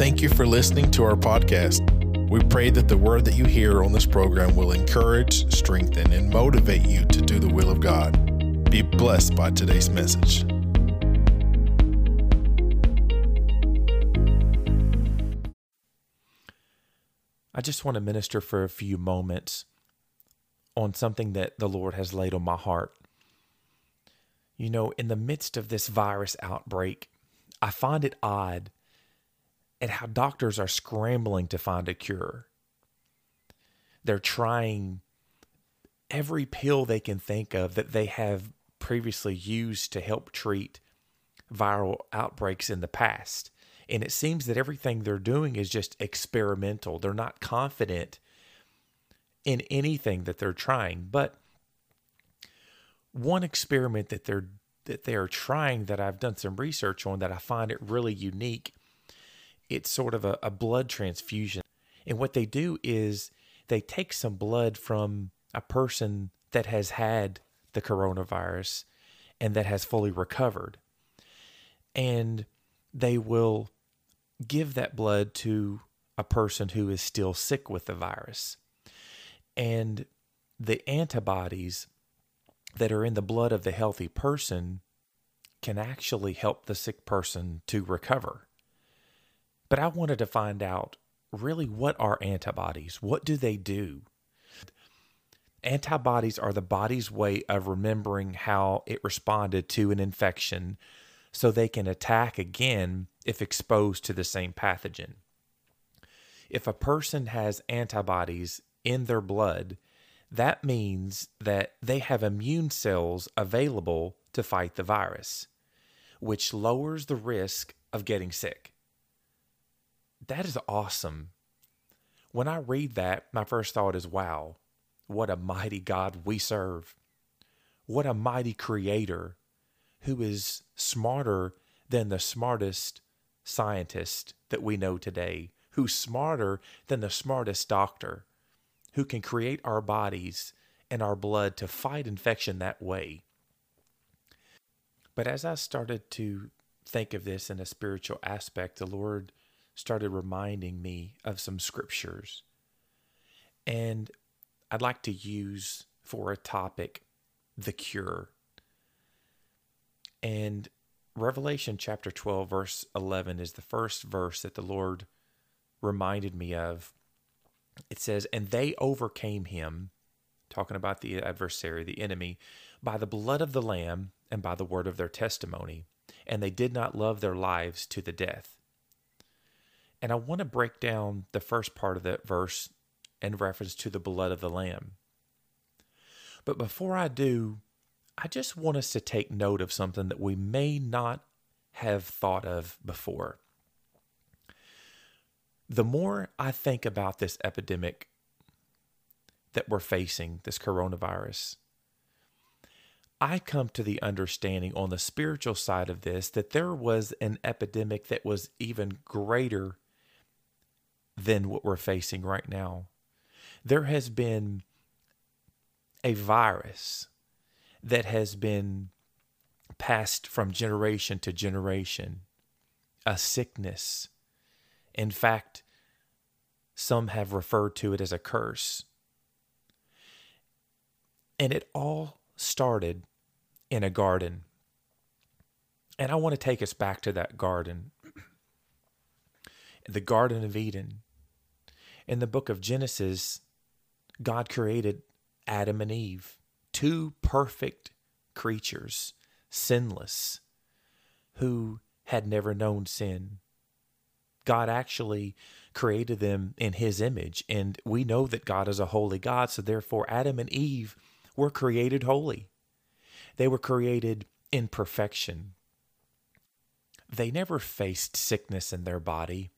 Thank you for listening to our podcast. We pray that the word that you hear on this program will encourage, strengthen, and motivate you to do the will of God. Be blessed by today's message. I just want to minister for a few moments on something that the Lord has laid on my heart. You know, in the midst of this virus outbreak, I find it odd at how doctors are scrambling to find a cure. They're trying every pill they can think of that they have previously used to help treat viral outbreaks in the past. And it seems that everything they're doing is just experimental. They're not confident in anything that they're trying. But one experiment that they're that they are trying that I've done some research on that I find it really unique. It's sort of a, a blood transfusion. And what they do is they take some blood from a person that has had the coronavirus and that has fully recovered. And they will give that blood to a person who is still sick with the virus. And the antibodies that are in the blood of the healthy person can actually help the sick person to recover. But I wanted to find out really what are antibodies? What do they do? Antibodies are the body's way of remembering how it responded to an infection so they can attack again if exposed to the same pathogen. If a person has antibodies in their blood, that means that they have immune cells available to fight the virus, which lowers the risk of getting sick. That is awesome. When I read that, my first thought is wow, what a mighty God we serve. What a mighty creator who is smarter than the smartest scientist that we know today, who's smarter than the smartest doctor, who can create our bodies and our blood to fight infection that way. But as I started to think of this in a spiritual aspect, the Lord started reminding me of some scriptures. And I'd like to use for a topic the cure. And Revelation chapter 12, verse 11 is the first verse that the Lord reminded me of. It says, And they overcame him, talking about the adversary, the enemy, by the blood of the Lamb and by the word of their testimony. And they did not love their lives to the death. And I want to break down the first part of that verse in reference to the blood of the Lamb. But before I do, I just want us to take note of something that we may not have thought of before. The more I think about this epidemic that we're facing, this coronavirus, I come to the understanding on the spiritual side of this that there was an epidemic that was even greater than what we're facing right now. There has been a virus that has been passed from generation to generation, a sickness. In fact, some have referred to it as a curse. And it all started in a garden. And I want to take us back to that garden, the Garden of Eden. In the book of Genesis, God created Adam and Eve two perfect creatures, sinless, who had never known sin. God actually created them in his image, and we know that God is a holy God, so therefore Adam and Eve were created holy. They were created in perfection. They never faced sickness in their body.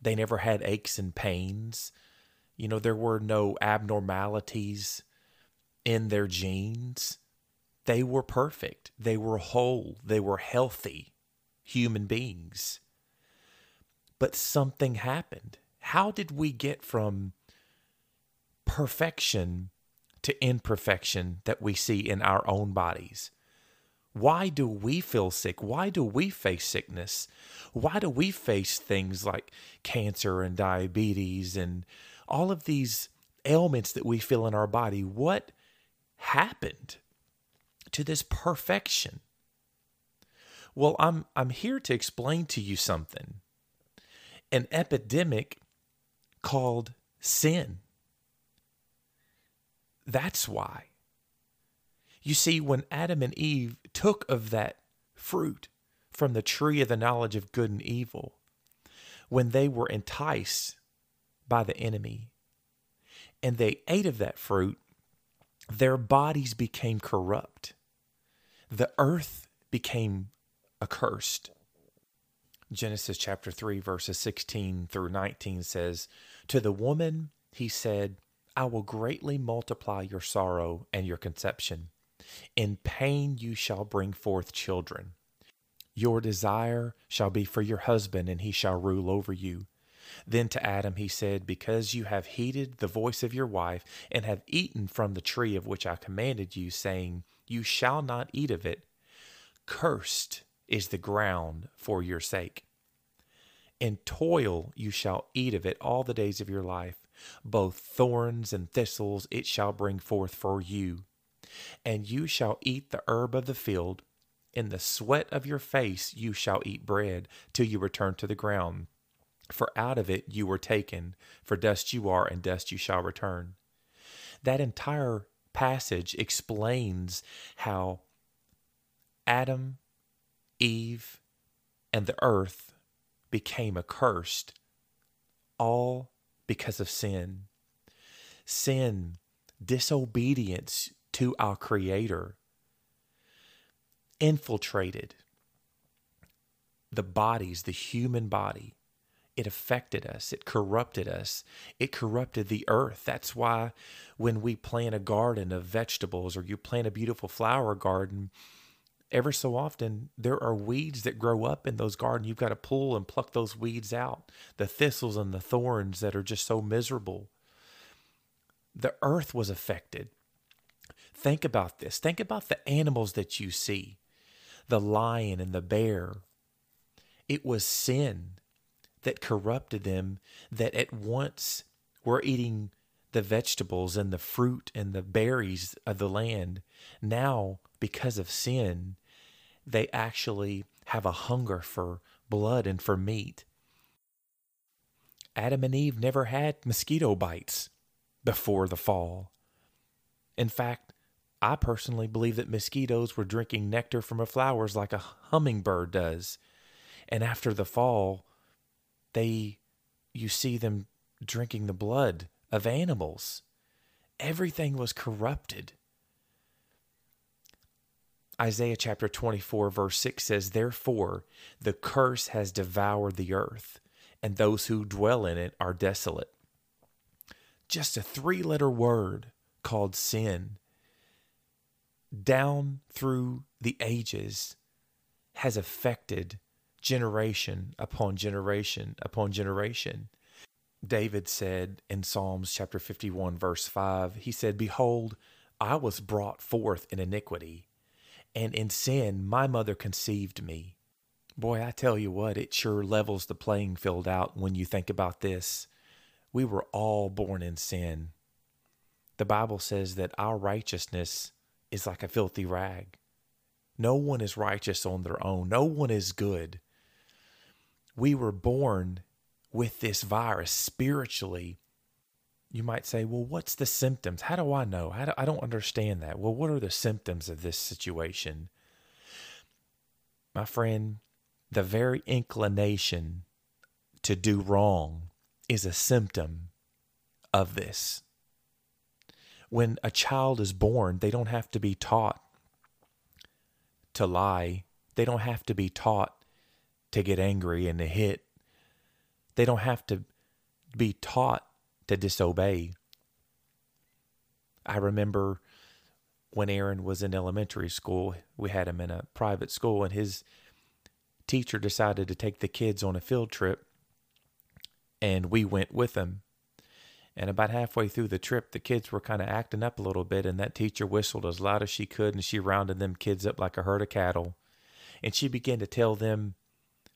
They never had aches and pains. You know, there were no abnormalities in their genes, they were perfect. They were whole. They were healthy human beings. But something happened. How did we get from perfection to imperfection that we see in our own bodies? Why do we feel sick? Why do we face sickness? Why do we face things like cancer and diabetes and all of these ailments that we feel in our body? What happened to this perfection? Well, I'm I'm here to explain to you something. An epidemic called sin. That's why. You see, when Adam and Eve took of that fruit from the tree of the knowledge of good and evil, when they were enticed by the enemy and they ate of that fruit, their bodies became corrupt. The earth became accursed. Genesis chapter 3, verses 16 through 19 says, To the woman he said, I will greatly multiply your sorrow and your conception. In pain you shall bring forth children. Your desire shall be for your husband, and he shall rule over you. Then to Adam he said, Because you have heeded the voice of your wife, and have eaten from the tree of which I commanded you, saying, You shall not eat of it, cursed is the ground for your sake. In toil you shall eat of it all the days of your life. Both thorns and thistles it shall bring forth for you. And you shall eat the herb of the field. In the sweat of your face you shall eat bread till you return to the ground. For out of it you were taken, for dust you are, and dust you shall return. That entire passage explains how Adam, Eve, and the earth became accursed, all because of sin. Sin, disobedience to our Creator, infiltrated the bodies, the human body. It affected us. It corrupted us. It corrupted the earth. That's why when we plant a garden of vegetables or you plant a beautiful flower garden, ever so often there are weeds that grow up in those gardens. You've got to pull and pluck those weeds out, the thistles and the thorns that are just so miserable. The earth was affected. Think about this. Think about the animals that you see the lion and the bear. It was sin that corrupted them, that at once were eating the vegetables and the fruit and the berries of the land. Now, because of sin, they actually have a hunger for blood and for meat. Adam and Eve never had mosquito bites before the fall. In fact, I personally believe that mosquitoes were drinking nectar from the flowers like a hummingbird does. And after the fall, they you see them drinking the blood of animals. Everything was corrupted. Isaiah chapter 24, verse 6 says, Therefore the curse has devoured the earth, and those who dwell in it are desolate. Just a three letter word called sin down through the ages has affected generation upon generation upon generation. David said in Psalms chapter 51, verse 5, he said, Behold, I was brought forth in iniquity, and in sin my mother conceived me. Boy, I tell you what, it sure levels the playing field out when you think about this. We were all born in sin. The Bible says that our righteousness is like a filthy rag. No one is righteous on their own, no one is good. We were born with this virus spiritually. You might say, well, what's the symptoms? How do I know? Do, I don't understand that. Well, what are the symptoms of this situation? My friend, the very inclination to do wrong is a symptom of this when a child is born, they don't have to be taught to lie. They don't have to be taught to get angry and to hit. They don't have to be taught to disobey. I remember when Aaron was in elementary school, we had him in a private school, and his teacher decided to take the kids on a field trip, and we went with them. And about halfway through the trip, the kids were kind of acting up a little bit, and that teacher whistled as loud as she could, and she rounded them kids up like a herd of cattle. And she began to tell them,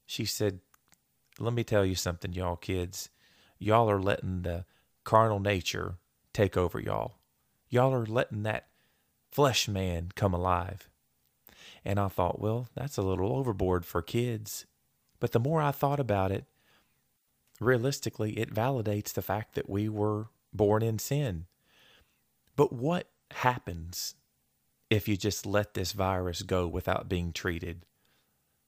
she said, Let me tell you something, y'all kids. Y'all are letting the carnal nature take over y'all. Y'all are letting that flesh man come alive. And I thought, well, that's a little overboard for kids. But the more I thought about it, realistically, it validates the fact that we were born in sin. But what happens if you just let this virus go without being treated?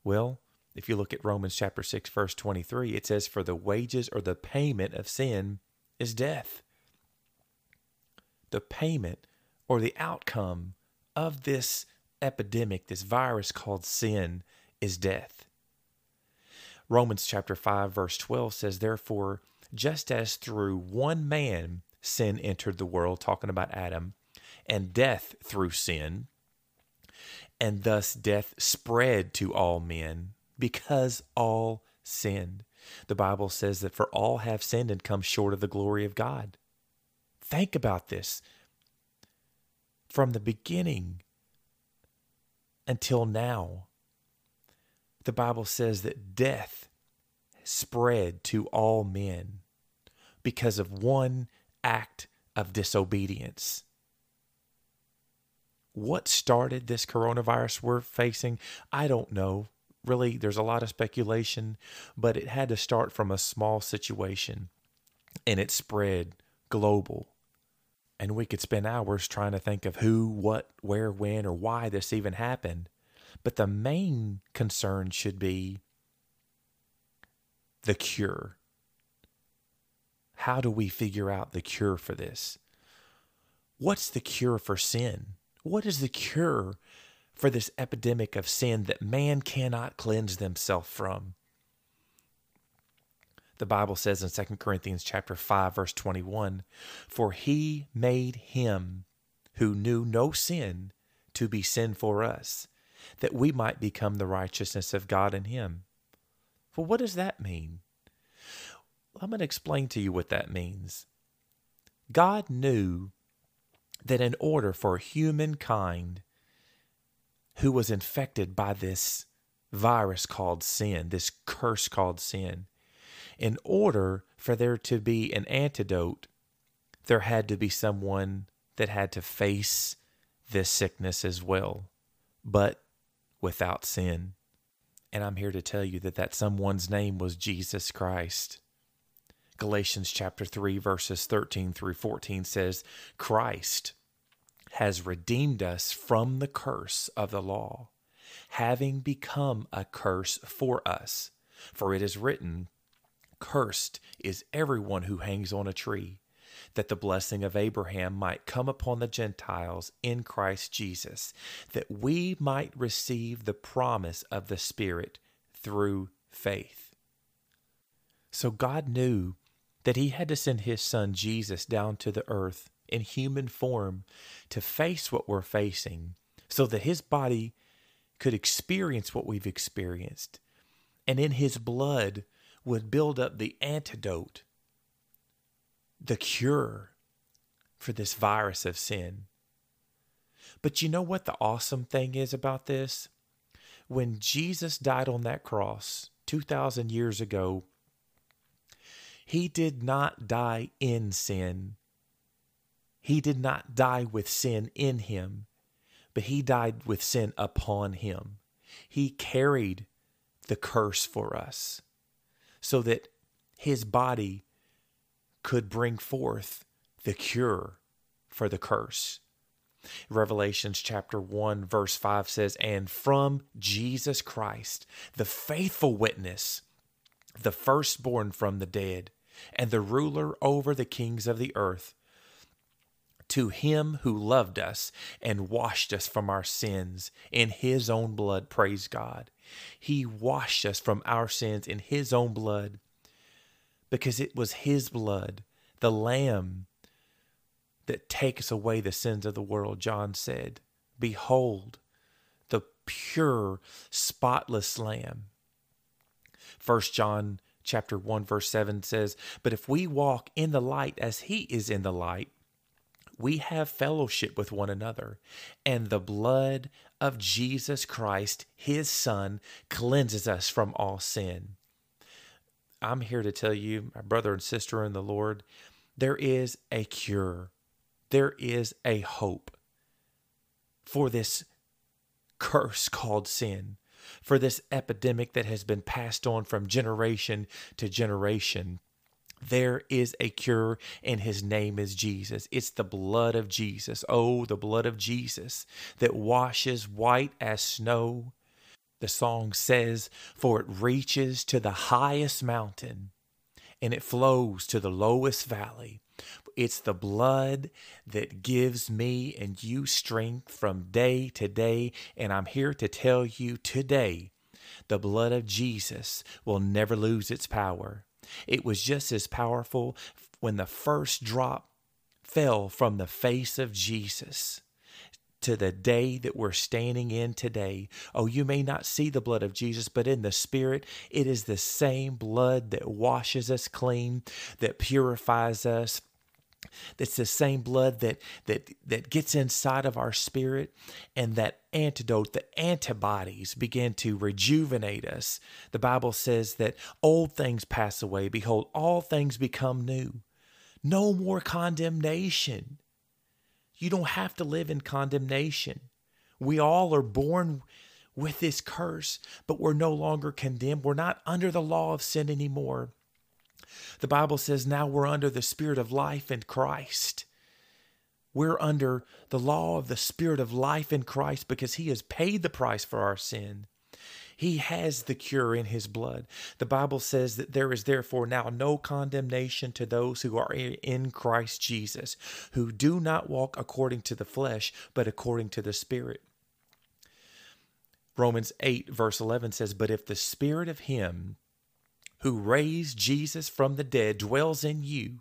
Well, if you look at Romans chapter 6 verse 23, it says for the wages or the payment of sin is death. The payment or the outcome of this epidemic, this virus called sin, is death. Romans chapter 5 verse 12 says therefore just as through one man sin entered the world talking about Adam and death through sin and thus death spread to all men because all sinned. The Bible says that for all have sinned and come short of the glory of God. Think about this. From the beginning until now, the Bible says that death spread to all men because of one act of disobedience. What started this coronavirus we're facing? I don't know. Really, there's a lot of speculation, but it had to start from a small situation and it spread global. And we could spend hours trying to think of who, what, where, when, or why this even happened. But the main concern should be the cure. How do we figure out the cure for this? What's the cure for sin? What is the cure for this epidemic of sin that man cannot cleanse themselves from? The Bible says in 2 Corinthians chapter 5 verse 21, "For he made him who knew no sin to be sin for us, that we might become the righteousness of God in him. Well, what does that mean? I'm going to explain to you what that means. God knew that in order for humankind who was infected by this virus called sin, this curse called sin, in order for there to be an antidote, there had to be someone that had to face this sickness as well. But without sin. And I'm here to tell you that that someone's name was Jesus Christ. Galatians chapter 3 verses 13 through 14 says, Christ has redeemed us from the curse of the law, having become a curse for us. For it is written, Cursed is everyone who hangs on a tree that the blessing of Abraham might come upon the Gentiles in Christ Jesus, that we might receive the promise of the Spirit through faith. So God knew that He had to send His Son Jesus down to the earth in human form to face what we're facing so that His body could experience what we've experienced. And in His blood would build up the antidote the cure for this virus of sin. But you know what the awesome thing is about this? When Jesus died on that cross 2,000 years ago, he did not die in sin. He did not die with sin in him, but he died with sin upon him. He carried the curse for us so that his body could bring forth the cure for the curse. Revelations chapter 1, verse 5 says, And from Jesus Christ, the faithful witness, the firstborn from the dead, and the ruler over the kings of the earth, to him who loved us and washed us from our sins in his own blood, praise God. He washed us from our sins in his own blood because it was his blood, the Lamb that takes away the sins of the world. John said, Behold, the pure, spotless Lamb. 1 John chapter 1 verse 7 says, "But if we walk in the light as he is in the light, we have fellowship with one another, and the blood of Jesus Christ, his son, cleanses us from all sin." I'm here to tell you, my brother and sister in the Lord, there is a cure. There is a hope for this curse called sin, for this epidemic that has been passed on from generation to generation. There is a cure, and his name is Jesus. It's the blood of Jesus. Oh, the blood of Jesus that washes white as snow. The song says, For it reaches to the highest mountain and it flows to the lowest valley. It's the blood that gives me and you strength from day to day. And I'm here to tell you today the blood of Jesus will never lose its power. It was just as powerful when the first drop fell from the face of Jesus to the day that we're standing in today. Oh, you may not see the blood of Jesus, but in the Spirit, it is the same blood that washes us clean, that purifies us, that's the same blood that that that gets inside of our spirit and that antidote the antibodies begin to rejuvenate us. The bible says that old things pass away. Behold all things become new. No more condemnation you don't have to live in condemnation we all are born with this curse but we're no longer condemned we're not under the law of sin anymore the Bible says now we're under the spirit of life in Christ. We're under the law of the spirit of life in Christ because he has paid the price for our sin. He has the cure in his blood. The Bible says that there is therefore now no condemnation to those who are in Christ Jesus, who do not walk according to the flesh, but according to the Spirit. Romans 8, verse 11 says, But if the Spirit of Him who raised Jesus from the dead dwells in you,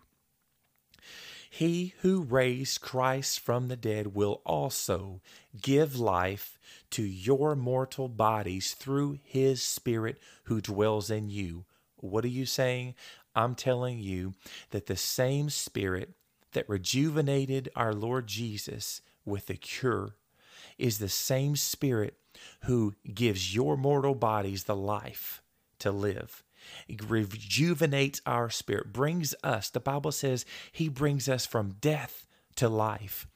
he who raised Christ from the dead will also give life to your mortal bodies through his Spirit who dwells in you. What are you saying? I'm telling you that the same Spirit that rejuvenated our Lord Jesus with the cure is the same Spirit who gives your mortal bodies the life to live. Rejuvenates our spirit, brings us, the Bible says, He brings us from death to life.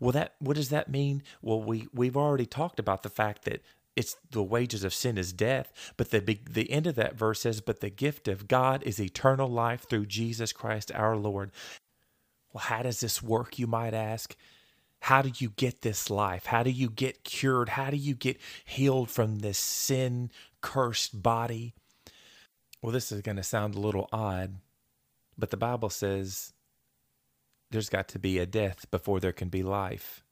Well, that what does that mean? Well, we we've already talked about the fact that it's the wages of sin is death, but the the end of that verse says, "But the gift of God is eternal life through Jesus Christ our Lord." Well, how does this work? You might ask. How do you get this life? How do you get cured? How do you get healed from this sin cursed body? Well, this is going to sound a little odd, but the Bible says there's got to be a death before there can be life.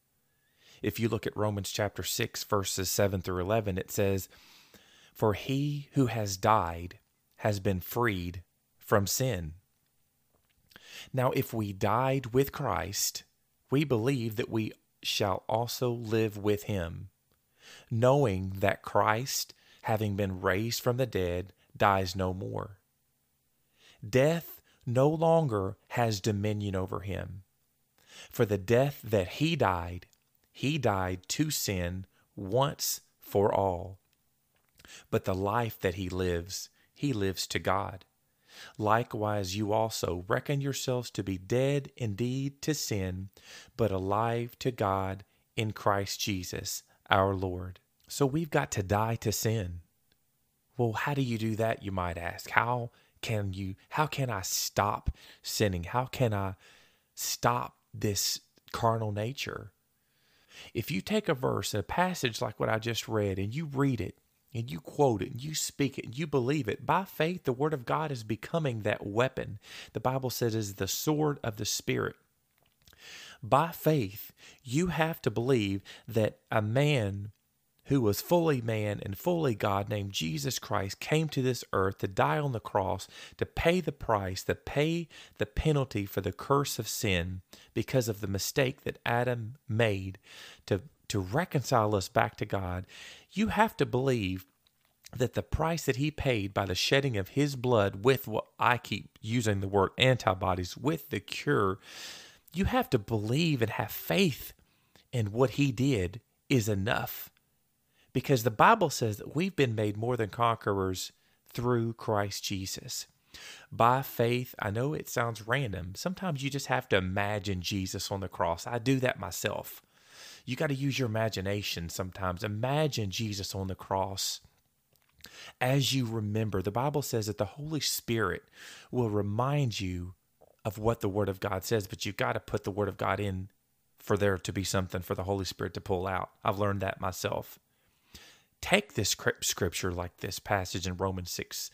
If you look at Romans chapter 6, verses 7 through 11, it says, For he who has died has been freed from sin. Now, if we died with Christ, we believe that we shall also live with him, knowing that Christ, having been raised from the dead, dies no more. Death no longer has dominion over him. For the death that he died, he died to sin once for all. But the life that he lives, he lives to God. Likewise, you also reckon yourselves to be dead indeed to sin, but alive to God in Christ Jesus our Lord. So we've got to die to sin. Well, how do you do that? You might ask. How can you, how can I stop sinning? How can I stop this carnal nature? If you take a verse, a passage like what I just read, and you read it, and you quote it, and you speak it, and you believe it, by faith, the Word of God is becoming that weapon. The Bible says is the sword of the Spirit. By faith, you have to believe that a man who was fully man and fully God, named Jesus Christ, came to this earth to die on the cross, to pay the price, to pay the penalty for the curse of sin because of the mistake that Adam made to, to reconcile us back to God, you have to believe that the price that he paid by the shedding of his blood with what I keep using the word antibodies with the cure, you have to believe and have faith in what he did is enough. Because the Bible says that we've been made more than conquerors through Christ Jesus. By faith, I know it sounds random. Sometimes you just have to imagine Jesus on the cross. I do that myself. You got to use your imagination sometimes. Imagine Jesus on the cross as you remember. The Bible says that the Holy Spirit will remind you of what the Word of God says, but you've got to put the Word of God in for there to be something for the Holy Spirit to pull out. I've learned that myself. Take this scripture like this passage in Romans 6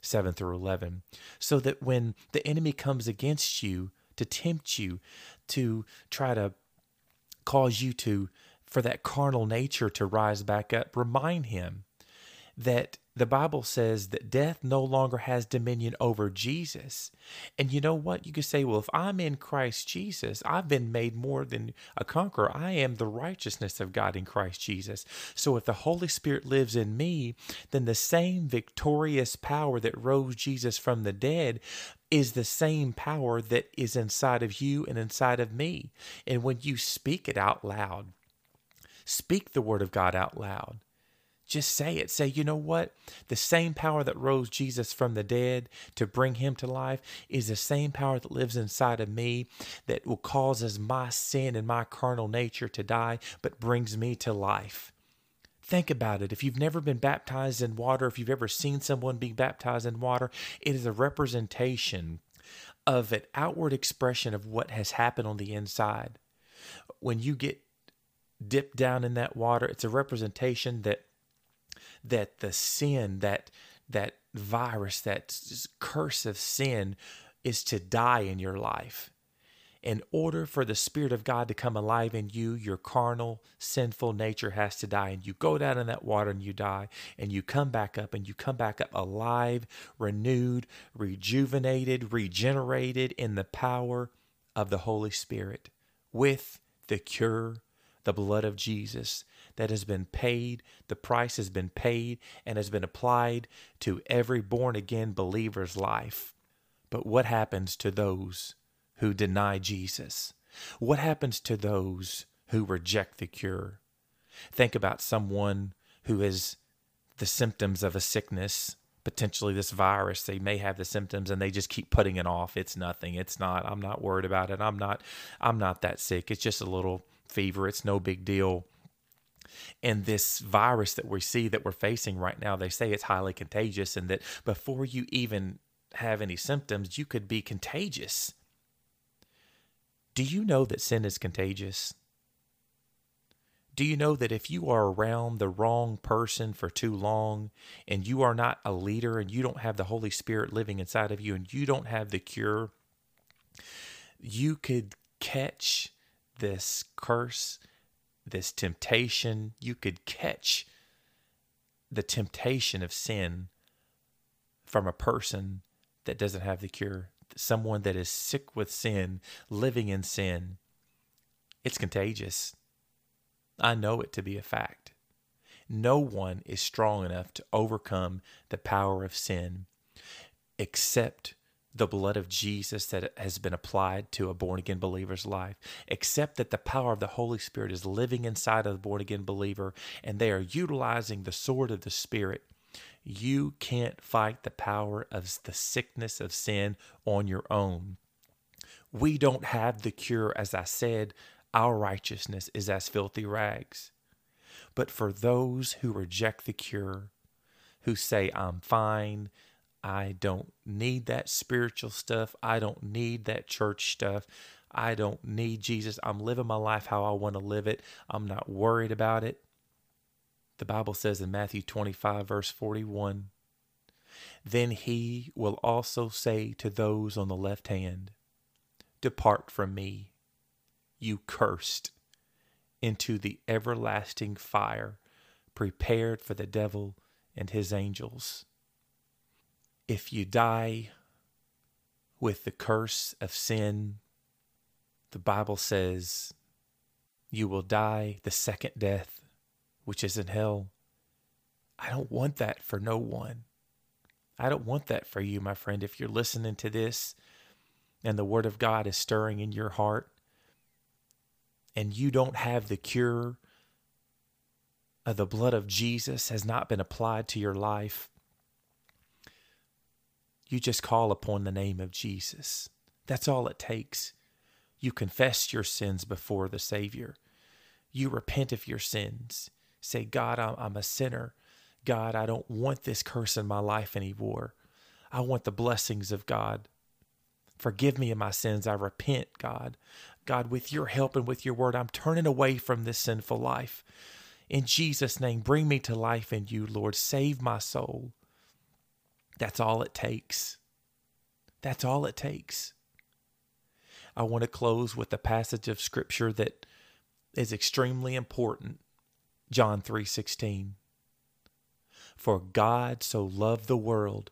7 through 11, so that when the enemy comes against you to tempt you, to try to cause you to, for that carnal nature to rise back up, remind him that the Bible says that death no longer has dominion over Jesus. And you know what? You could say, well, if I'm in Christ Jesus, I've been made more than a conqueror. I am the righteousness of God in Christ Jesus. So if the Holy Spirit lives in me, then the same victorious power that rose Jesus from the dead is the same power that is inside of you and inside of me. And when you speak it out loud, speak the word of God out loud just say it. Say, you know what? The same power that rose Jesus from the dead to bring him to life is the same power that lives inside of me that will causes my sin and my carnal nature to die, but brings me to life. Think about it. If you've never been baptized in water, if you've ever seen someone being baptized in water, it is a representation of an outward expression of what has happened on the inside. When you get dipped down in that water, it's a representation that that the sin, that that virus, that curse of sin is to die in your life. In order for the Spirit of God to come alive in you, your carnal, sinful nature has to die. And you go down in that water and you die, and you come back up, and you come back up alive, renewed, rejuvenated, regenerated in the power of the Holy Spirit with the cure, the blood of Jesus that has been paid, the price has been paid and has been applied to every born again believer's life. But what happens to those who deny Jesus? What happens to those who reject the cure? Think about someone who has the symptoms of a sickness, potentially this virus. They may have the symptoms and they just keep putting it off. It's nothing. It's not. I'm not worried about it. I'm not I'm not that sick. It's just a little fever. It's no big deal. And this virus that we see that we're facing right now, they say it's highly contagious, and that before you even have any symptoms, you could be contagious. Do you know that sin is contagious? Do you know that if you are around the wrong person for too long and you are not a leader and you don't have the Holy Spirit living inside of you and you don't have the cure, you could catch this curse this temptation, you could catch the temptation of sin from a person that doesn't have the cure, someone that is sick with sin, living in sin. It's contagious. I know it to be a fact. No one is strong enough to overcome the power of sin except the blood of Jesus that has been applied to a born again believer's life, except that the power of the Holy Spirit is living inside of the born again believer and they are utilizing the sword of the Spirit. You can't fight the power of the sickness of sin on your own. We don't have the cure, as I said, our righteousness is as filthy rags. But for those who reject the cure, who say, I'm fine, I don't need that spiritual stuff. I don't need that church stuff. I don't need Jesus. I'm living my life how I want to live it. I'm not worried about it. The Bible says in Matthew 25, verse 41 Then he will also say to those on the left hand, Depart from me, you cursed, into the everlasting fire prepared for the devil and his angels if you die with the curse of sin, the Bible says you will die the second death, which is in hell. I don't want that for no one. I don't want that for you, my friend. If you're listening to this and the Word of God is stirring in your heart and you don't have the cure of the blood of Jesus has not been applied to your life, you just call upon the name of Jesus. That's all it takes. You confess your sins before the Savior. You repent of your sins. Say, God, I'm a sinner. God, I don't want this curse in my life anymore. I want the blessings of God. Forgive me of my sins. I repent, God. God, with your help and with your word, I'm turning away from this sinful life. In Jesus' name, bring me to life in you, Lord. Save my soul. That's all it takes. That's all it takes. I want to close with a passage of scripture that is extremely important. John 3:16. For God so loved the world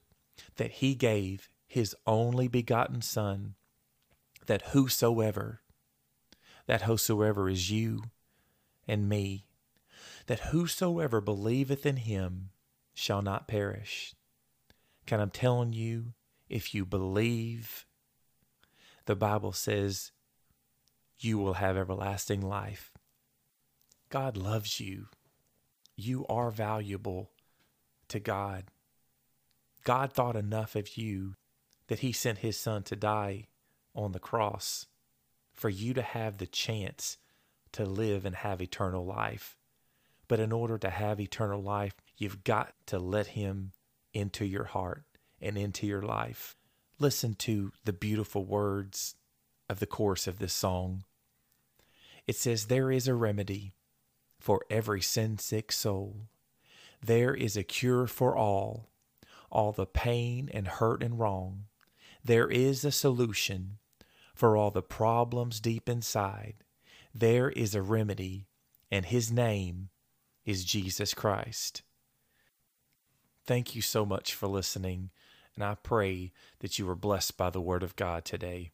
that he gave his only begotten son that whosoever that whosoever is you and me that whosoever believeth in him shall not perish. Can I'm telling you, if you believe, the Bible says you will have everlasting life. God loves you. You are valuable to God. God thought enough of you that he sent his son to die on the cross for you to have the chance to live and have eternal life. But in order to have eternal life, you've got to let Him into your heart and into your life. Listen to the beautiful words of the chorus of this song. It says, There is a remedy for every sin sick soul. There is a cure for all, all the pain and hurt and wrong. There is a solution for all the problems deep inside. There is a remedy, and His name is Jesus Christ. Thank you so much for listening, and I pray that you were blessed by the Word of God today.